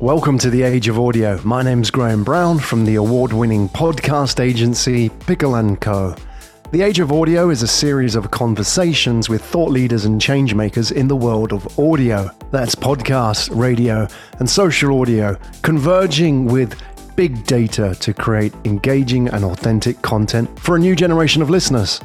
Welcome to the Age of Audio. My name's Graham Brown from the award-winning podcast agency Pickle & Co. The Age of Audio is a series of conversations with thought leaders and changemakers in the world of audio. That's podcast, radio, and social audio, converging with big data to create engaging and authentic content for a new generation of listeners.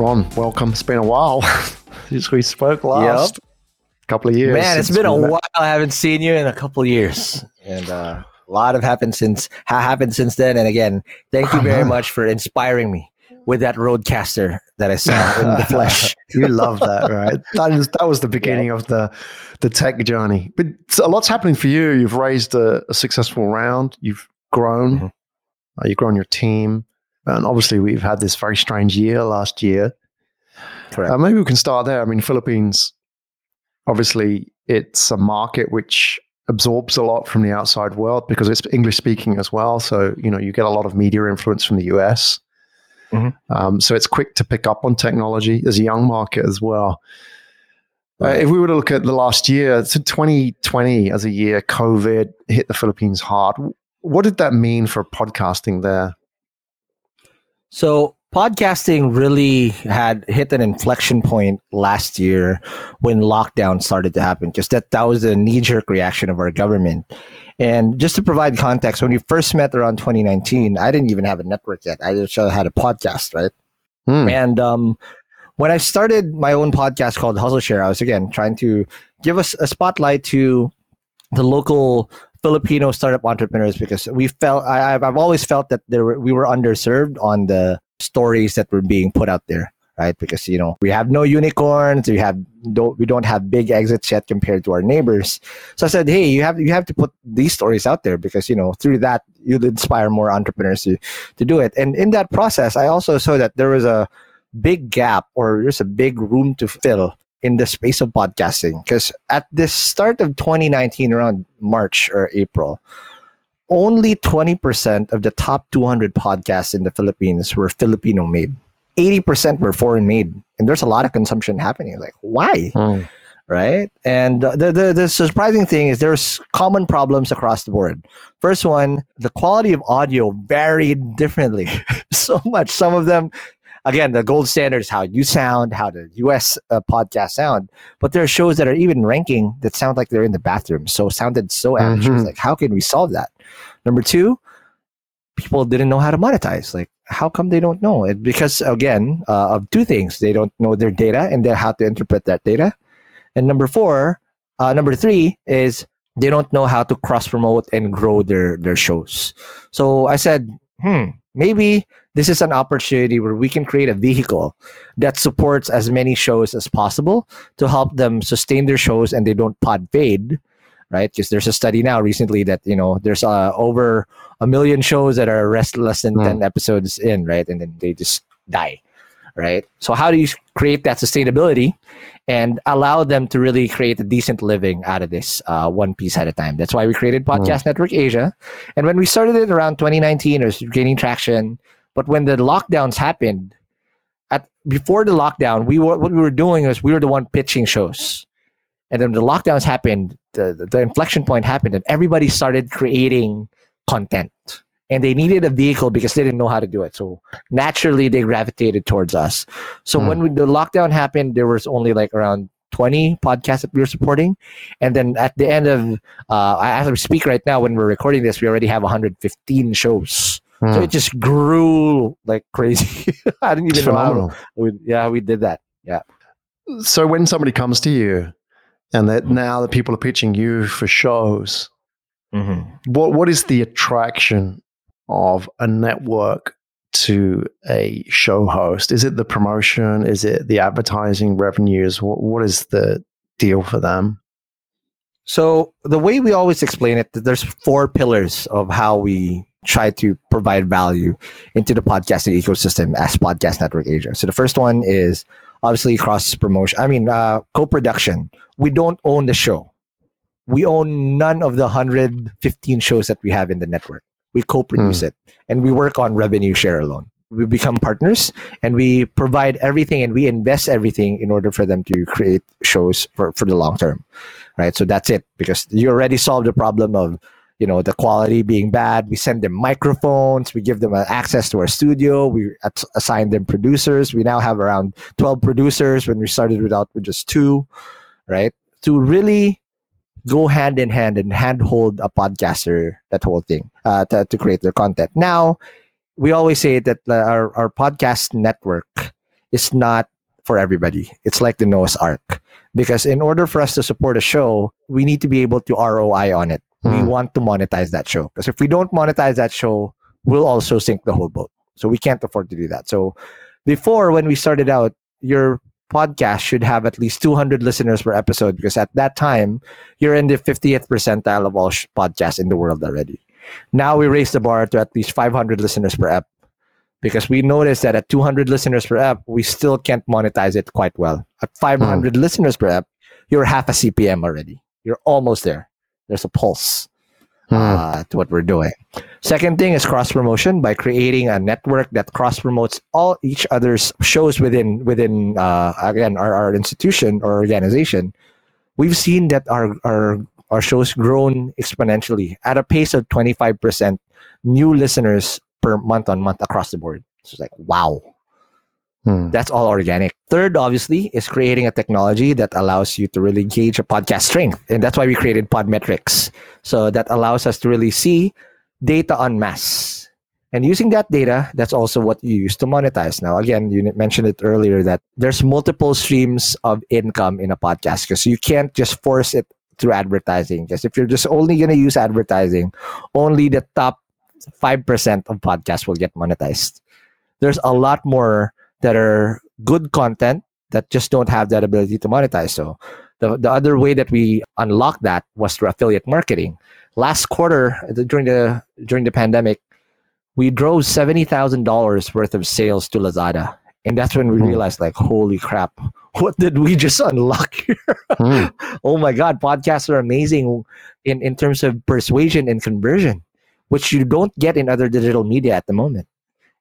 Ron, welcome. It's been a while since we spoke last. Yep. Couple of years. Man, it's been a while. I haven't seen you in a couple of years, and uh, a lot have happened since ha- happened since then. And again, thank you very much for inspiring me with that RODECaster that I saw in the flesh. you love that, right? That was that was the beginning yeah. of the the tech journey. But a lot's happening for you. You've raised a, a successful round. You've grown. Mm-hmm. Uh, you've grown your team. And obviously, we've had this very strange year last year. Correct. Uh, maybe we can start there. I mean, Philippines, obviously, it's a market which absorbs a lot from the outside world because it's English speaking as well. So, you know, you get a lot of media influence from the US. Mm-hmm. Um, so it's quick to pick up on technology. There's a young market as well. Uh, if we were to look at the last year, so 2020 as a year, COVID hit the Philippines hard. What did that mean for podcasting there? So podcasting really had hit an inflection point last year when lockdown started to happen. Because that, that was a knee-jerk reaction of our government. And just to provide context when we first met around 2019 i didn't even have a network yet. I just had a podcast right? Hmm. and um, when i started my own podcast called hustle share i was again trying to give us a spotlight to the local Filipino startup entrepreneurs because we felt I, have always felt that there were, we were underserved on the stories that were being put out there, right? Because you know we have no unicorns, we have don't we don't have big exits yet compared to our neighbors. So I said, hey, you have you have to put these stories out there because you know through that you'll inspire more entrepreneurs to to do it. And in that process, I also saw that there was a big gap or there's a big room to fill in the space of podcasting because at the start of 2019 around march or april only 20% of the top 200 podcasts in the philippines were filipino made. 80% were foreign made. And there's a lot of consumption happening. Like why? Hmm. right? And the, the, the surprising thing is there's common problems across the board. First one the quality of audio varied differently. So much. Some of them again, the gold standard is how you sound, how the US uh, podcast sound. But there are shows that are even ranking that sound like they're in the bathroom. So sounded so amateur. Mm-hmm. Like, how can we solve that? Number two, people didn't know how to monetize. Like, how come they don't know it? Because again, uh, of two things, they don't know their data and they how to interpret that data. And number four, uh, number three is they don't know how to cross promote and grow their their shows. So I said, hmm, maybe this is an opportunity where we can create a vehicle that supports as many shows as possible to help them sustain their shows and they don't pod fade right? Because there's a study now recently that you know there's uh, over a million shows that are less, less than mm. 10 episodes in right? And then they just die right? So how do you create that sustainability and allow them to really create a decent living out of this uh, one piece at a time? That's why we created hmm. podcast mm. network asia. And when we started it around 2019 it was gaining traction. But when the lockdowns happened, at before the lockdown, we were what we were doing was we were the one pitching shows, and then the lockdowns happened, the, the inflection point happened, and everybody started creating content, and they needed a vehicle because they didn't know how to do it. So naturally, they gravitated towards us. So mm. when we, the lockdown happened, there was only like around 20 podcasts that we were supporting. And then at the end of, uh, as we speak right now, when we're recording this, we already have 115 shows Mm. So hmm. it just grew like crazy. I didn't even know how. We, yeah, we did that. Yeah. So when somebody comes to you, and that now the people are pitching you for shows, mm-hmm. what what is the attraction of a network to a show host? Is it the promotion? Is it the advertising revenues? What what is the deal for them? So the way we always explain it, there's four pillars of how we try to provide value into the podcasting ecosystem as Podcast Network Asia. So the first one is obviously cross promotion. I mean, uh, co-production. We don't own the show. We own none of the 115 shows that we have in the network. We co-produce mm. it, and we work on revenue share alone. we become partners and we provide everything and we invest everything in order for them to create shows for, for the long term right? So that's it because you already solved the problem of you know the quality being bad. We send them microphones. We give them access to our studio. We assign them producers. We now have around 12 producers. When we started without with just two right? To really go hand in hand and handhold a podcaster that whole thing uh, to, to create their content. Now we always say that our, our podcast network is not for everybody. It's like the noah's ark. Because in order for us to support a show we need to be able to roi on it. We hmm. want to monetize that show. Because if we don't monetize that show we'll also sink the whole boat. So we can't afford to do that. So before when we started out your podcast should have at least 200 listeners per episode because at that time you're in the 50th percentile of all sh- podcasts in the world already now we raise the bar to at least 500 listeners per app because we noticed that at 200 listeners per app we still can't monetize it quite well at 500 mm. listeners per app you're half a cpm already you're almost there there's a pulse. Uh, to what we're doing. Second thing is cross promotion by creating a network that cross promotes all each other's shows within within uh, again our, our institution or organization. We've seen that our our our shows grown exponentially at a pace of 25% new listeners per month on month across the board. So it's like wow. Hmm. That's all organic. Third, obviously, is creating a technology that allows you to really gauge a podcast strength. And that's why we created Podmetrics. So that allows us to really see data on mass. And using that data, that's also what you use to monetize. Now, again, you mentioned it earlier that there's multiple streams of income in a podcast because you can't just force it through advertising. Because if you're just only going to use advertising, only the top 5% of podcasts will get monetized. There's a lot more that are good content that just don't have that ability to monetize. So the, the other way that we unlocked that was through affiliate marketing. Last quarter during the during the pandemic, we drove seventy thousand dollars worth of sales to Lazada. And that's when we mm. realized like, holy crap, what did we just unlock here? mm. oh my God, podcasts are amazing in, in terms of persuasion and conversion, which you don't get in other digital media at the moment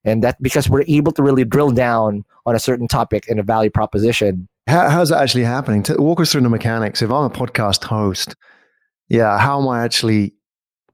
and that because we're able to really drill down on a certain topic and a value proposition how, how's that actually happening? To walk us through the mechanics. If i'm a podcast host yeah how am i actually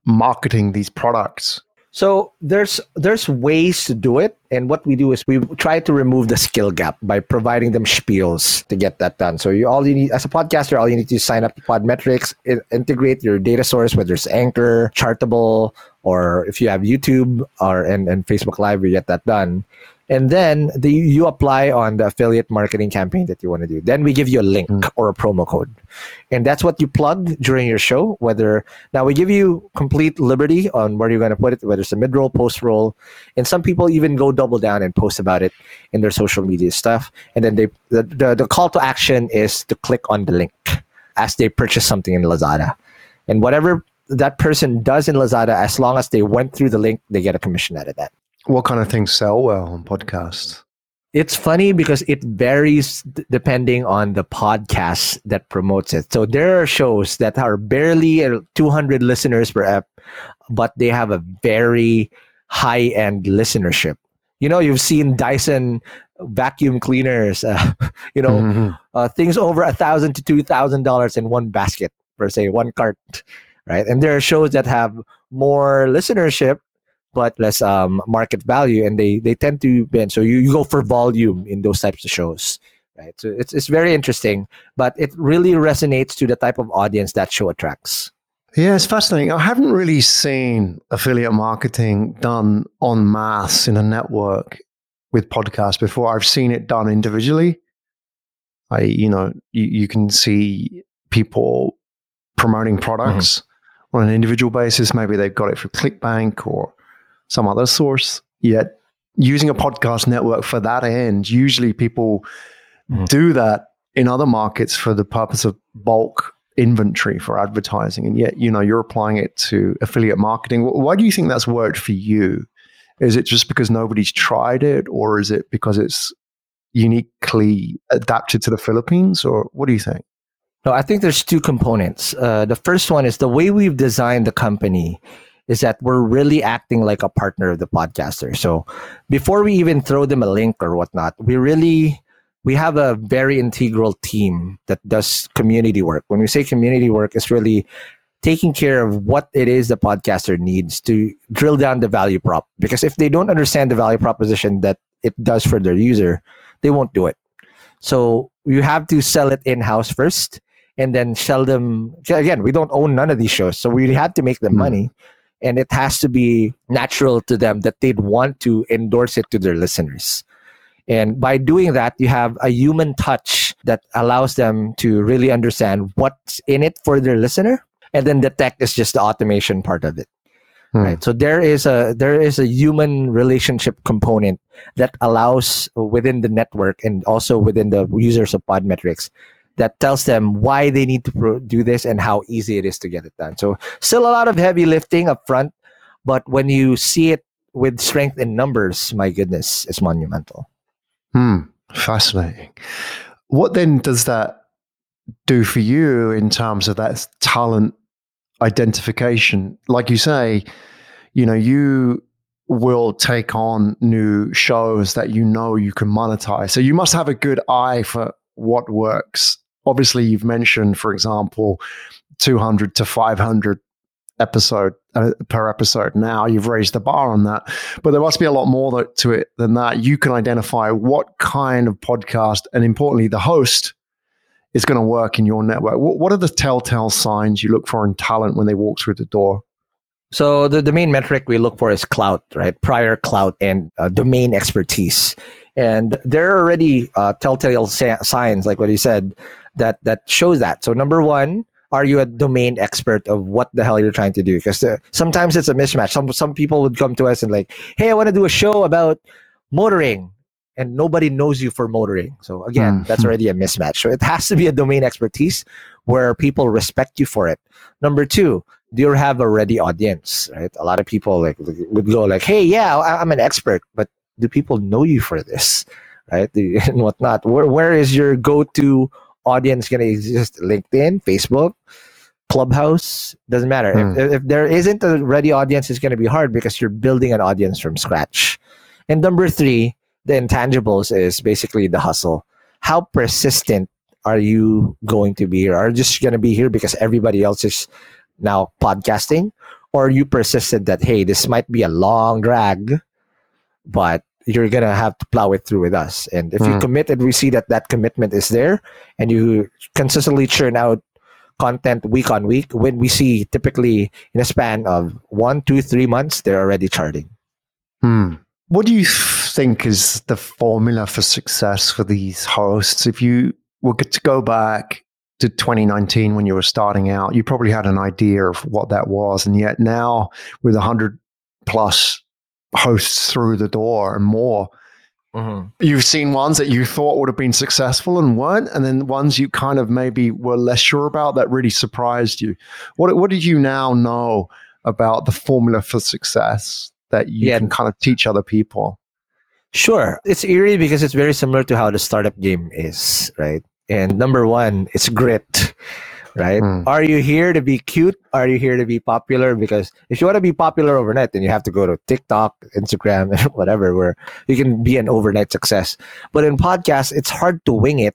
marketing these products? So there's there's ways to do it, and what we do is we try to remove the skill gap by providing them spiels to get that done. So you all you need as a podcaster, all you need to sign up to Podmetrics, integrate your data source, whether it's Anchor, Chartable, or if you have YouTube or and, and Facebook Live, you get that done and then the, you apply on the affiliate marketing campaign that you want to do. Then we give you a link mm. or a promo code. And that's what you plug during your show whether now we give you complete liberty on where you're going to put it whether it's a mid-roll post-roll. And some people even go double down and post about it in their social media stuff. And then they the, the, the call to action is to click on the link as they purchase something in lazada. And whatever that person does in lazada as long as they went through the link they get a commission out of that what kind of things sell well on podcasts? It's funny because it varies depending on the podcast that promotes it. So there are shows that are barely 200 listeners per app, but they have a very high end listenership. You know, you've seen Dyson vacuum cleaners, uh, you know, mm-hmm. uh, things over a thousand to two thousand dollars in one basket per se, one cart, right? And there are shows that have more listenership but less um, market value, and they they tend to bend. So you, you go for volume in those types of shows, right? So it's it's very interesting, but it really resonates to the type of audience that show attracts. Yeah, it's fascinating. I haven't really seen affiliate marketing done on mass in a network with podcasts before. I've seen it done individually. I, you know, you, you can see people promoting products mm-hmm. on an individual basis. Maybe they've got it for ClickBank or some other source. Yet using a podcast network for that end, usually people mm. do that in other markets for the purpose of bulk inventory for advertising. And yet, you know, you're applying it to affiliate marketing. Why do you think that's worked for you? Is it just because nobody's tried it, or is it because it's uniquely adapted to the Philippines, or what do you think? No, I think there's two components. Uh, the first one is the way we've designed the company is that we're really acting like a partner of the podcaster. So before we even throw them a link or whatnot, we really we have a very integral team that does community work. When we say community work, it's really taking care of what it is the podcaster needs to drill down the value prop. Because if they don't understand the value proposition that it does for their user, they won't do it. So you have to sell it in house first and then sell them. Again, we don't own none of these shows. So we have to make them mm. money. And it has to be natural to them that they'd want to endorse it to their listeners. And by doing that, you have a human touch that allows them to really understand what's in it for their listener. And then the tech is just the automation part of it. Hmm. Right. So there is a there is a human relationship component that allows within the network and also within the users of Podmetrics that tells them why they need to pro- do this and how easy it is to get it done. So still a lot of heavy lifting up front, but when you see it with strength in numbers, my goodness, it's monumental. Hmm, fascinating. What then does that do for you in terms of that talent identification? Like you say, you know, you will take on new shows that you know you can monetize. So you must have a good eye for what works. Obviously, you've mentioned, for example, 200 to 500 episode uh, per episode now. You've raised the bar on that. But there must be a lot more to it than that. You can identify what kind of podcast and importantly the host is going to work in your network. What, what are the telltale signs you look for in talent when they walk through the door? So the, the main metric we look for is clout right? Prior clout and uh, domain expertise. And there are already uh, telltale sa- signs like what you said that that shows that so number one are you a domain expert of what the hell you're trying to do? Because uh, sometimes it's a mismatch. Some some people would come to us and like, hey, I want to do a show about motoring, and nobody knows you for motoring. So again, mm. that's already a mismatch. So it has to be a domain expertise where people respect you for it. Number two, do you have a ready audience? Right? A lot of people like would go like, hey, yeah, I'm an expert, but do people know you for this? Right? And whatnot. Where where is your go to audience going to exist? LinkedIn, Facebook, Clubhouse, doesn't matter. Mm. If, if there isn't a ready audience, it's going to be hard because you're building an audience from scratch. And number three, the intangibles is basically the hustle. How persistent are you going to be? Or are you just going to be here because everybody else is now podcasting? Or are you persistent that, hey, this might be a long drag, but you're gonna have to plow it through with us. And if mm. you commit and we see that that commitment is there, and you consistently churn out content week on week, when we see typically in a span of one, two, three months, they're already charting. Hmm. What do you think is the formula for success for these hosts? If you were to go back to 2019 when you were starting out, you probably had an idea of what that was. And yet now, with 100 plus hosts through the door and more. Mm-hmm. You've seen ones that you thought would have been successful and weren't, and then ones you kind of maybe were less sure about that really surprised you. What what did you now know about the formula for success that you yeah. can kind of teach other people? Sure, it's eerie because it's very similar to how the startup game is, right? And number one, it's grit right? Mm. Are you here to be cute? Are you here to be popular? Because if you want to be popular overnight, then you have to go to TikTok, Instagram, and whatever, where you can be an overnight success. But in podcasts, it's hard to wing it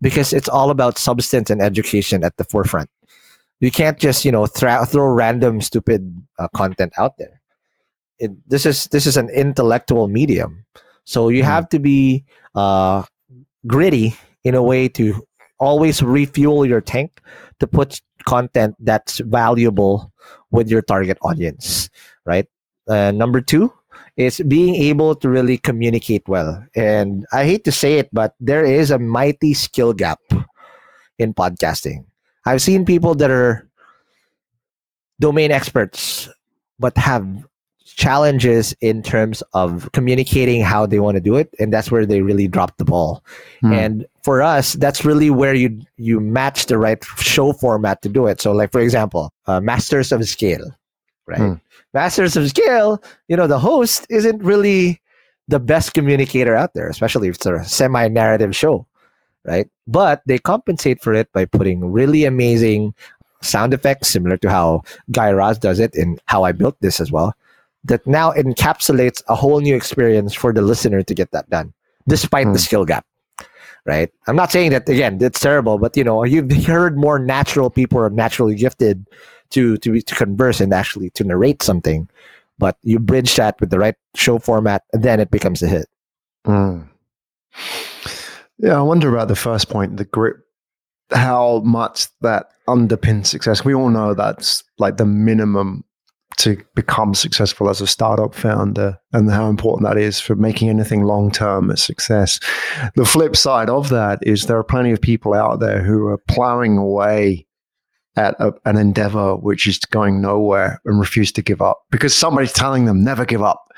because it's all about substance and education at the forefront. You can't just you know throw throw random stupid uh, content out there. It, this is this is an intellectual medium, so you mm. have to be uh, gritty in a way to always refuel your tank to put content that's valuable with your target audience, right? Uh, number two is being able to really communicate well. And I hate to say it, but there is a mighty skill gap in podcasting. I've seen people that are domain experts but have challenges in terms of communicating how they want to do it and that's where they really drop the ball. Mm. and for us that's really where you you match the right show format to do it. So like for example uh, masters of scale right? Mm. masters of scale you know the host isn't really the best communicator out there especially if it's a semi narrative show right? But they compensate for it by putting really amazing sound effects, similar to how Guy Raz does it and how I built this as well, that now encapsulates a whole new experience for the listener to get that done, despite the Hmm. skill gap. Right. I'm not saying that again, it's terrible, but you know, you've heard more natural people are naturally gifted to to to converse and actually to narrate something. But you bridge that with the right show format, and then it becomes a hit. Mm. Yeah, I wonder about the first point, the grip, how much that underpins success. We all know that's like the minimum to become successful as a startup founder and how important that is for making anything long term a success. The flip side of that is there are plenty of people out there who are plowing away at a, an endeavor which is going nowhere and refuse to give up because somebody's telling them never give up.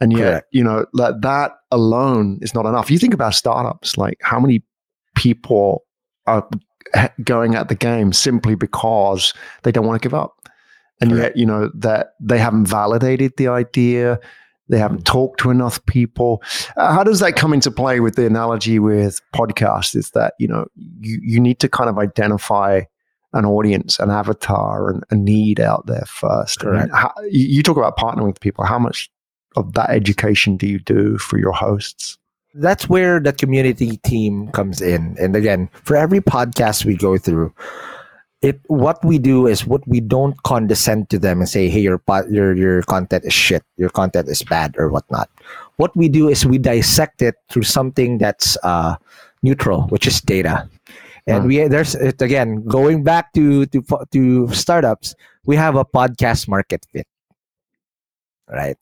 And yet, Correct. you know, like that alone is not enough. You think about startups, like how many people are going at the game simply because they don't want to give up. And Correct. yet, you know, that they haven't validated the idea, they haven't talked to enough people. Uh, how does that come into play with the analogy with podcasts? Is that, you know, you, you need to kind of identify an audience, an avatar, and a need out there first. I mean, Correct. how, you talk about partnering with people. How much of that education do you do for your hosts? that's where the community team comes in. And again, for every podcast we go through, it what we do is what we don't condescend to them and say, "Hey, your your your content is shit. Your content is bad or whatnot." What we do is we dissect it through something that's uh, neutral, which is data. And Hmm. we there's it again going back to to to startups. We have a podcast market fit, right?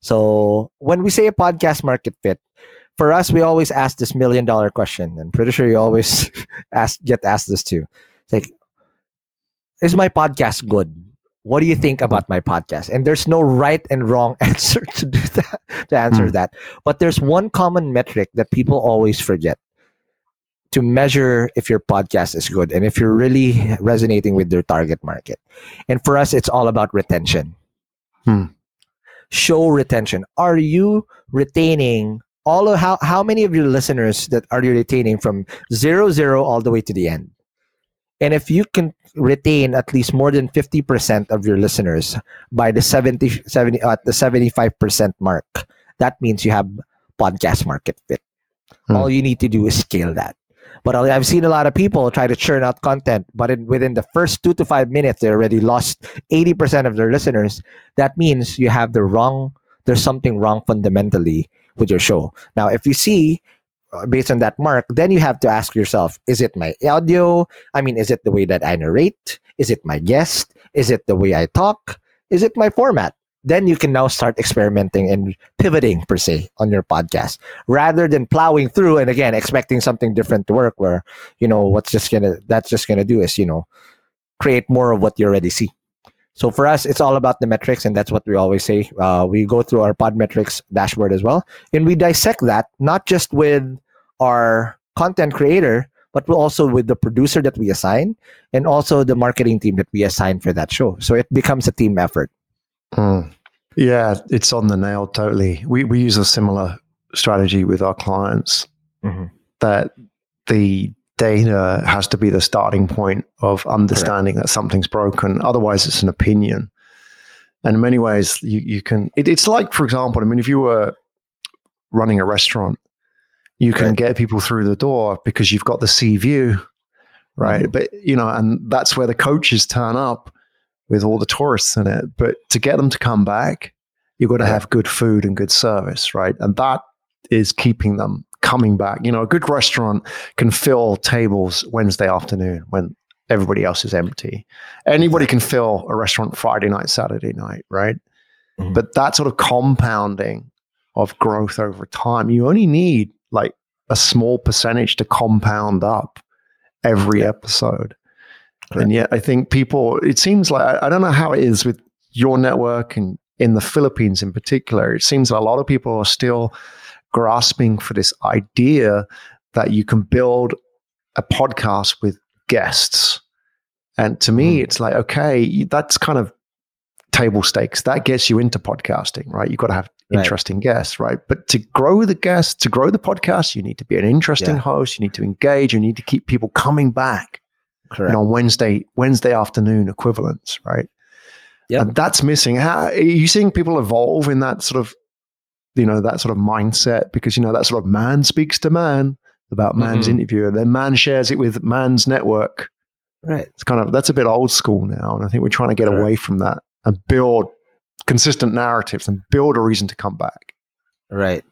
So when we say a podcast market fit, for us, we always ask this million dollar question. I'm pretty sure you always ask get asked this too. It's like, is my podcast good? What do you think about my podcast? And there's no right and wrong answer to do that to answer Hmm. that. But there's one common metric that people always forget to measure if your podcast is good and if you're really resonating with their target market. And for us, it's all about retention. Hmm. Show retention. Are you retaining all of how how many of your listeners that are you retaining from zero zero all the way to the end? And if you can retain at least more than 50% of your listeners by the 70, 70 at the 75% mark, that means you have podcast market fit. Hmm. All you need to do is scale that. But I've seen a lot of people try to churn out content, but in, within the first two to five minutes, they already lost 80% of their listeners. That means you have the wrong, there's something wrong fundamentally with your show. Now, if you see, Uh, based on that mark, then you have to ask yourself, is it my audio? I mean, is it the way that I narrate? Is it my guest? Is it the way I talk? Is it my format? Then you can now start experimenting and pivoting per se on your podcast rather than plowing through and again expecting something different to work where, you know, what's just gonna that's just gonna do is, you know, create more of what you already see. So for us, it's all about the metrics, and that's what we always say. Uh, we go through our Podmetrics dashboard as well, and we dissect that not just with our content creator, but also with the producer that we assign, and also the marketing team that we assign for that show. So it becomes a team effort. Mm. Yeah, it's on the nail totally. We we use a similar strategy with our clients Mhm. that the data has to be the starting point of understanding that something's broken. Otherwise, it's an opinion. And in many ways, you, you can. It, it's like, for example, I mean, if you were running a restaurant, you can Right. get people through the door because you've got the sea view, right? Mhm. But you know, and that's where the coaches turn up with all the tourists in it. But to get them to come back, you've got to Right. have good food and good service, right? And that is keeping them coming back. You know, a good restaurant can fill tables Wednesday afternoon when everybody else is empty. Anybody can fill a restaurant Friday night, Saturday night, right? Mhm. But that sort of compounding of growth over time, you only need like a small percentage to compound up every episode. Correct. And yet, I think people, it seems like, I, I don't know how it is with your network and in the Philippines in particular. It seems a lot of people are still grasping for this idea that you can build a podcast with guests. And to me, Mm. it's like, okay, that's kind of table stakes. That gets you into podcasting, right? You've got to have Right. interesting guests, right? But to grow the guests, to grow the podcast, you need to be an interesting Yeah. host. You need to engage. You need to keep people coming back. Correct. and on Wednesday Wednesday afternoon equivalents, right? Yeah, that's missing. How are you seeing people evolve in that sort of you know that sort of mindset because you know that sort of man speaks to man about man's Mhm. interview and then man shares it with man's network. right. It's kind of that's a bit old school now, and I think we're trying to get Correct. away from that and build consistent narratives and build a reason to come back. Right.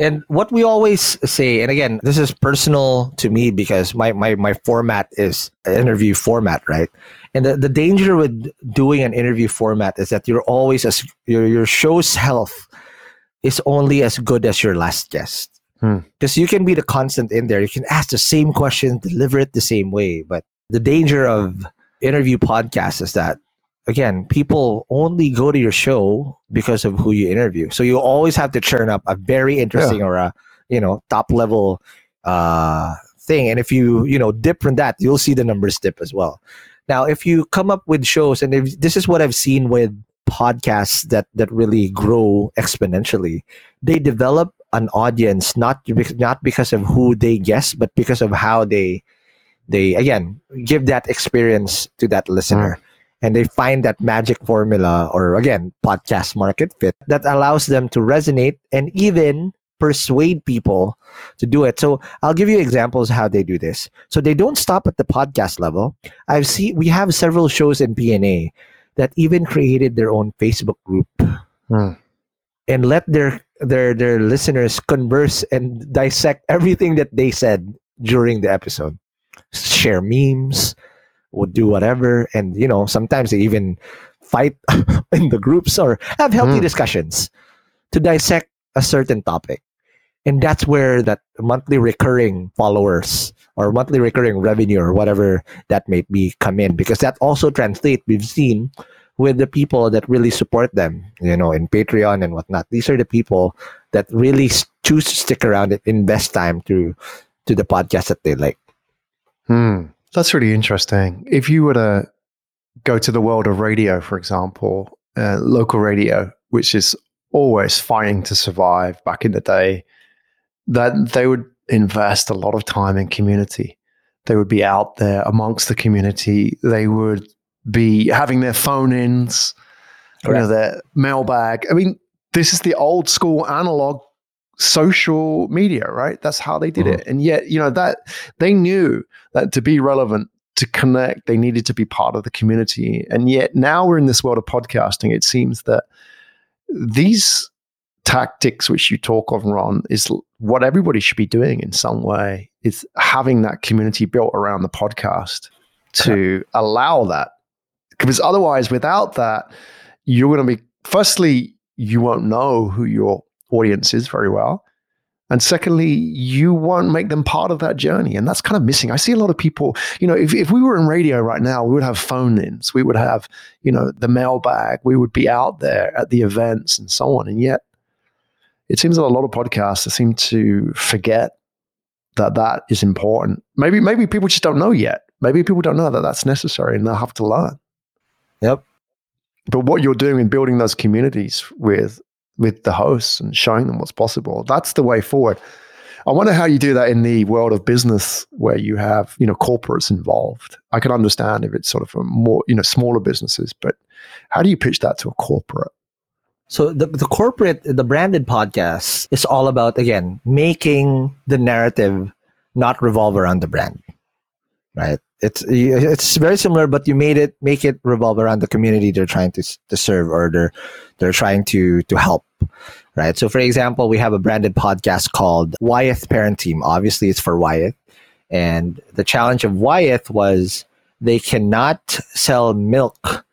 And what we always say, and again, this is personal to me because my, my, my format is interview format, right? And the, the danger with doing an interview format is that you're always as your your show's health is only as good as your last guest. Hmm. Because you can be the constant in there. You can ask the same question, deliver it the same way. But the danger of interview podcasts is that again, people only go to your show because of who you interview. So you always have to churn up a very interesting or a you know top level uh, thing. And if you you know dip from that, you'll see the numbers dip as well. Now, if you come up with shows, and if, this is what I've seen with podcasts that that really grow exponentially, they develop an audience not not because of who they guess, but because of how they they again give that experience to that listener. Hmm. And they find that magic formula or again podcast market fit that allows them to resonate and even persuade people to do it. So i'll give you examples how they do this. So they don't stop at the podcast level. I've seen we have several shows in pna that even created their own facebook group Hmm. and let their their their listeners converse and dissect everything that they said during the episode share memes would do whatever and you know sometimes they even fight in the groups or have healthy Mm. discussions to dissect a certain topic and that's where that monthly recurring followers or monthly recurring revenue or whatever that may be come in because that also translate we've seen with the people that really support them you know in patreon and whatnot these are the people that really choose to stick around and invest time to to the podcast that they like Hmm. That's really interesting. If you were to go to the world of radio, for example, uh, local radio, which is always fighting to survive back in the day, that they would invest a lot of time in community. They would be out there amongst the community. They would be having their phone ins, you know, their mailbag. I mean, this is the old school analog social media, right? That's how they did mm-hmm. it. And yet, you know, that they knew that to be relevant, to connect, they needed to be part of the community. And yet now we're in this world of podcasting. It seems that these tactics which you talk of, Ron, is what everybody should be doing in some way. Is having that community built around the podcast to allow that. Because otherwise, without that, you're going to be, firstly, you won't know who your audience is very well. And secondly, you won't make them part of that journey. And that's kind of missing. I see a lot of people, you know, if, if we were in radio right now, we would have phone ins, we would have, you know, the mailbag, we would be out there at the events and so on. And yet, it seems that a lot of podcasts seem to forget that that is important. Maybe, maybe people just don't know yet. Maybe people don't know that that's necessary and they'll have to learn. Yep. But what you're doing in building those communities with with the hosts and showing them what's possible, that's the way forward. I wonder how you do that in the world of business where you have, you know, corporates involved. I can understand if it's sort of a more, you know, smaller businesses, but how do you pitch that to a corporate? So the, the corporate, the branded podcast is all about, again, making the narrative not revolve around the brand, right? It's, it's very similar, but you made it, make it revolve around the community they're trying to, to serve or they're, they're trying to, to help, right? So for example, we have a branded podcast called Wyeth Parent Team. Obviously it's for Wyeth. And the challenge of Wyeth was they cannot sell milk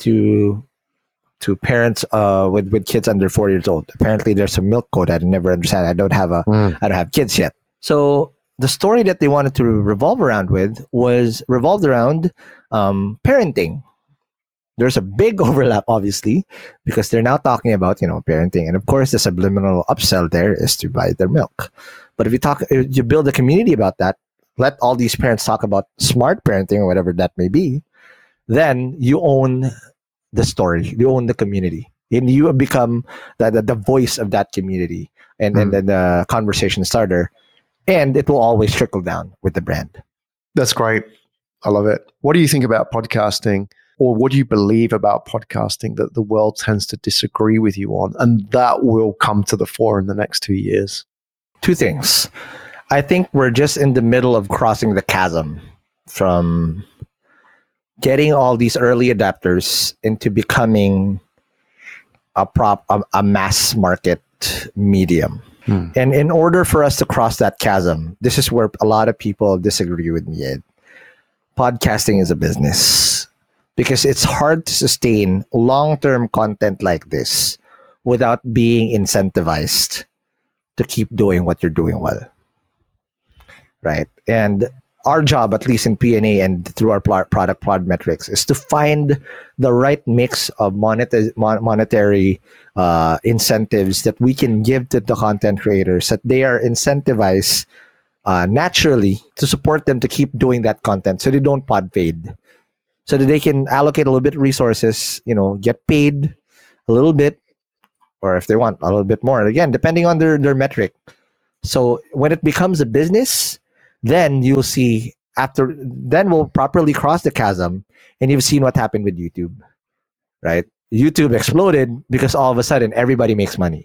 to to parents uh, with with kids under four years old. Apparently, there's a milk code I never understand. I don't have a I don't have kids yet. So the story that they wanted to revolve around with was revolved around um, parenting. There's a big overlap, obviously, because they're now talking about you know parenting, and of course, the subliminal upsell there is to buy their milk. But if you talk, if you build a community about that, let all these parents talk about smart parenting or whatever that may be, then you own the story, you own the community, and you become the, the, the voice of that community and, and Mm. then the conversation starter. And it will always trickle down with the brand. That's great. I love it. What do you think about podcasting? Or what do you believe about podcasting that the world tends to disagree with you on? And that will come to the fore in the next two years. Two things. I think we're just in the middle of crossing the chasm from getting all these early adapters into becoming a prop a, a mass market medium. Hmm. And in order for us to cross that chasm, this is where a lot of people disagree with me. Ed. Podcasting is a business because it's hard to sustain long-term content like this without being incentivized to keep doing what you're doing well. Right? And our job, at least in PNA and through our product Podmetrics, is to find the right mix of moneta- monetary uh, incentives that we can give to the content creators that they are incentivized uh, naturally to support them to keep doing that content so they don't pod fade. So that they can allocate a little bit of resources you know get paid a little bit or if they want a little bit more. Again depending on their, their metric. So when it becomes a business then you'll see after then we'll properly cross the chasm and you've seen what happened with youtube right? Youtube exploded because all of a sudden everybody makes money.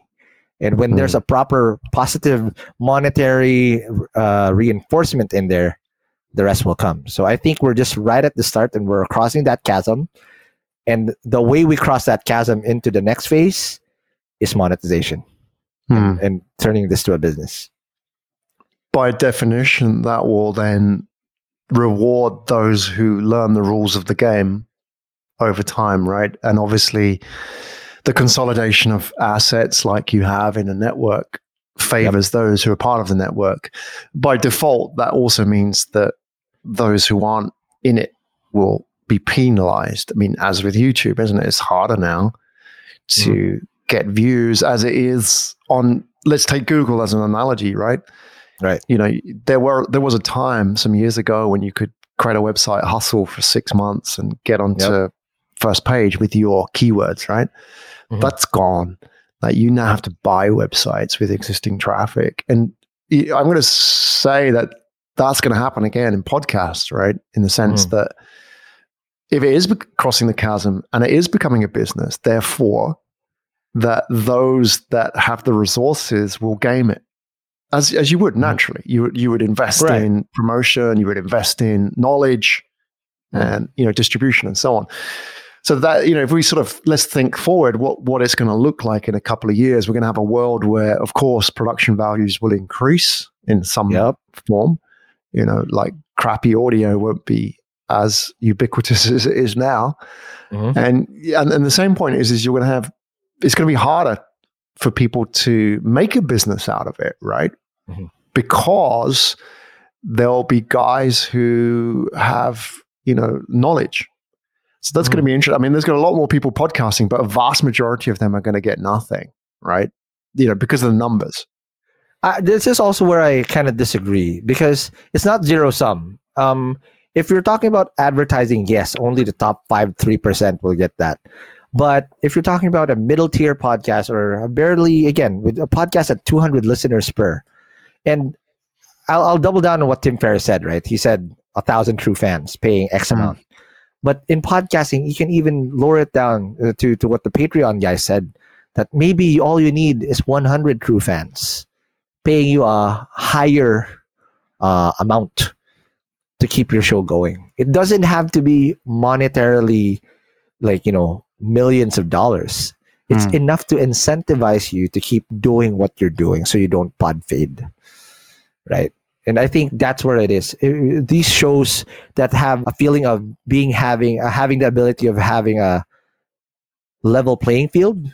And when mm. there's a proper positive monetary uh, reinforcement in there the rest will come. So i think we're just right at the start and we're crossing that chasm. And the way we cross that chasm into the next phase is monetization mm. and, and turning this to a business by definition, that will then reward those who learn the rules of the game over time, right? And obviously, the consolidation of assets like you have in a network favors yep. those who are part of the network. By default, that also means that those who aren't in it will be penalized. I mean, as with YouTube, isn't it? It's harder now to mm. get views as it is on, let's take Google as an analogy, right? Right. You know, there were there was a time some years ago when you could create a website, hustle for six months, and get onto yep. first page with your keywords. Right. Mm-hmm. That's gone. Like you now have to buy websites with existing traffic, and I'm going to say that that's going to happen again in podcasts, right? In the sense mm. that if it is crossing the chasm and it is becoming a business, therefore, that those that have the resources will game it as as you would mm-hmm. naturally. You would you would invest right. in promotion, you would invest in knowledge, mm. and you know distribution and so on. So that you know, if we sort of let's think forward, what what it's going to look like in a couple of years, we're going to have a world where, of course, production values will increase in some yep. form. You know, like crappy audio won't be as ubiquitous as it is now, mm-hmm. and, and and the same point is is you're going to have it's going to be harder for people to make a business out of it, right? mm-hmm. because there'll be guys who have you know knowledge. So that's mm-hmm. going to be interesting. I mean, there's going to be a lot more people podcasting, but a vast majority of them are going to get nothing, right? You know, because of the numbers. Uh, this is also where I kind of disagree because it's not zero sum. Um, if you're talking about advertising, yes, only the top five, three percent will get that. But if you're talking about a middle tier podcast or barely, again, with a podcast at 200 listeners per, and I'll, I'll double down on what Tim Ferriss said, right? He said a thousand true fans paying X mm. amount. But in podcasting, you can even lower it down uh, to, to what the Patreon guy said that maybe all you need is 100 true fans paying you a higher uh, amount to keep your show going. It doesn't have to be monetarily like, you know, millions of dollars. It's mm. enough to incentivize you to keep doing what you're doing so you don't pod fade right? And I think that's where it is. It, these shows that have a feeling of being having uh, having the ability of having a level playing field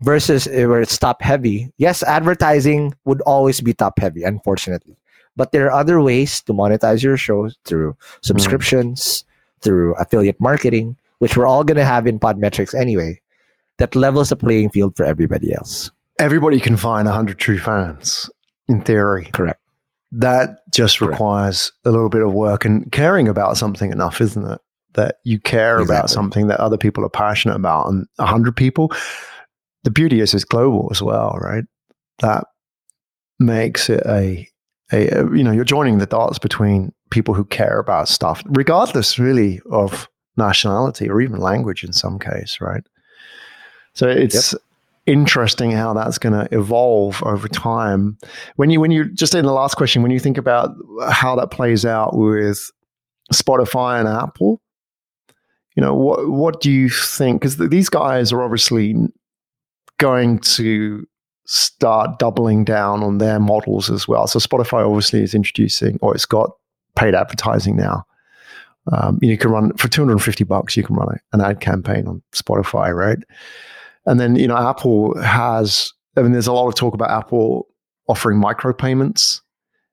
versus where it's top heavy. Yes, advertising would always be top heavy, unfortunately. But there are other ways to monetize your shows through subscriptions, mm. through affiliate marketing, which we're all going to have in Podmetrics anyway, that levels the playing field for everybody else. Everybody can find 100 true fans in theory. Correct. That just Correct. requires a little bit of work and caring about something enough, isn't it? That you care exactly. about something that other people are passionate about. And 100 people, the beauty is it's global as well, right? That makes it a a, a, you know you're joining the dots between people who care about stuff, regardless really of nationality or even language in some case, right? So it's yep. interesting how that's going to evolve over time. When you when you just in the last question, when you think about how that plays out with Spotify and Apple, you know what what do you think? Because these guys are obviously going to start doubling down on their models as well. So Spotify obviously is introducing, or it's got paid advertising now. Um, you can run for 250 bucks. You can run an ad campaign on Spotify, right? And then you know Apple has. I mean, there's a lot of talk about Apple offering micropayments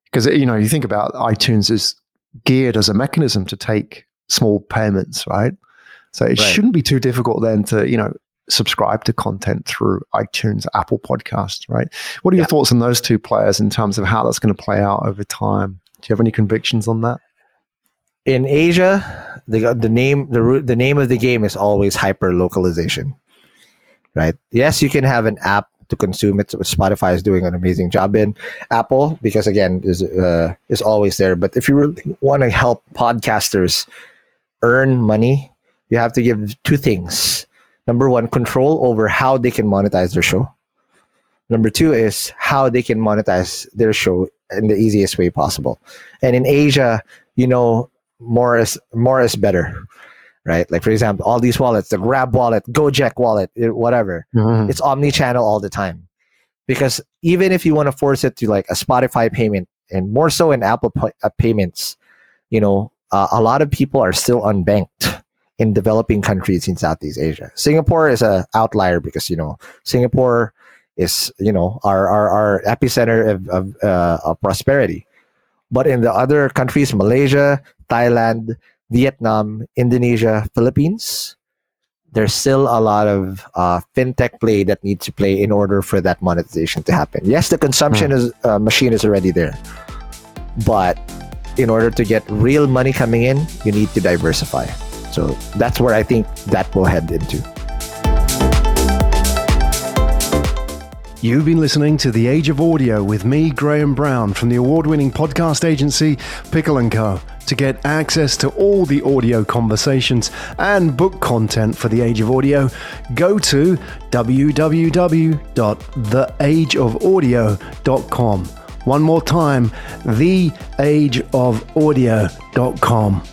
because you know you think about iTunes is geared as a mechanism to take small payments, right? So it right. shouldn't be too difficult then to you know subscribe to content through iTunes, Apple Podcasts, right? What are your yeah. thoughts on those two players in terms of how that's going to play out over time? Do you have any convictions on that? In Asia, the the name the the name of the game is always hyper localization, right? Yes, you can have an app to consume it. Spotify is doing an amazing job in Apple because again is uh, is always there. But if you really want to help podcasters earn money, you have to give two things number one, control over how they can monetize their show. Number two is how they can monetize their show in the easiest way possible. And in Asia, you know, more is more is better, right? Like for example, all these wallets, the Grab wallet, Gojek wallet, whatever, mm-hmm. it's omni-channel all the time. Because even if you want to force it to like a Spotify payment, and more so in Apple uh, payments, you know, uh, a lot of people are still unbanked in developing countries in Southeast Asia. Singapore is a outlier because you know Singapore is you know our our, our epicenter of, of, uh, of prosperity. But in the other countries, Malaysia, Thailand, Vietnam, Indonesia, Philippines, there's still a lot of uh, fintech play that needs to play in order for that monetization to happen. Yes, the consumption mm. is uh, machine is already there, but in order to get real money coming in, you need to diversify. So that's where I think that will head into. You've been listening to The Age of Audio with me, Graham Brown, from the award winning podcast agency Pickle & Co. To get access to all the audio conversations and book content for The Age of Audio, go to www.theageofaudio.com. One more time, theageofaudio.com.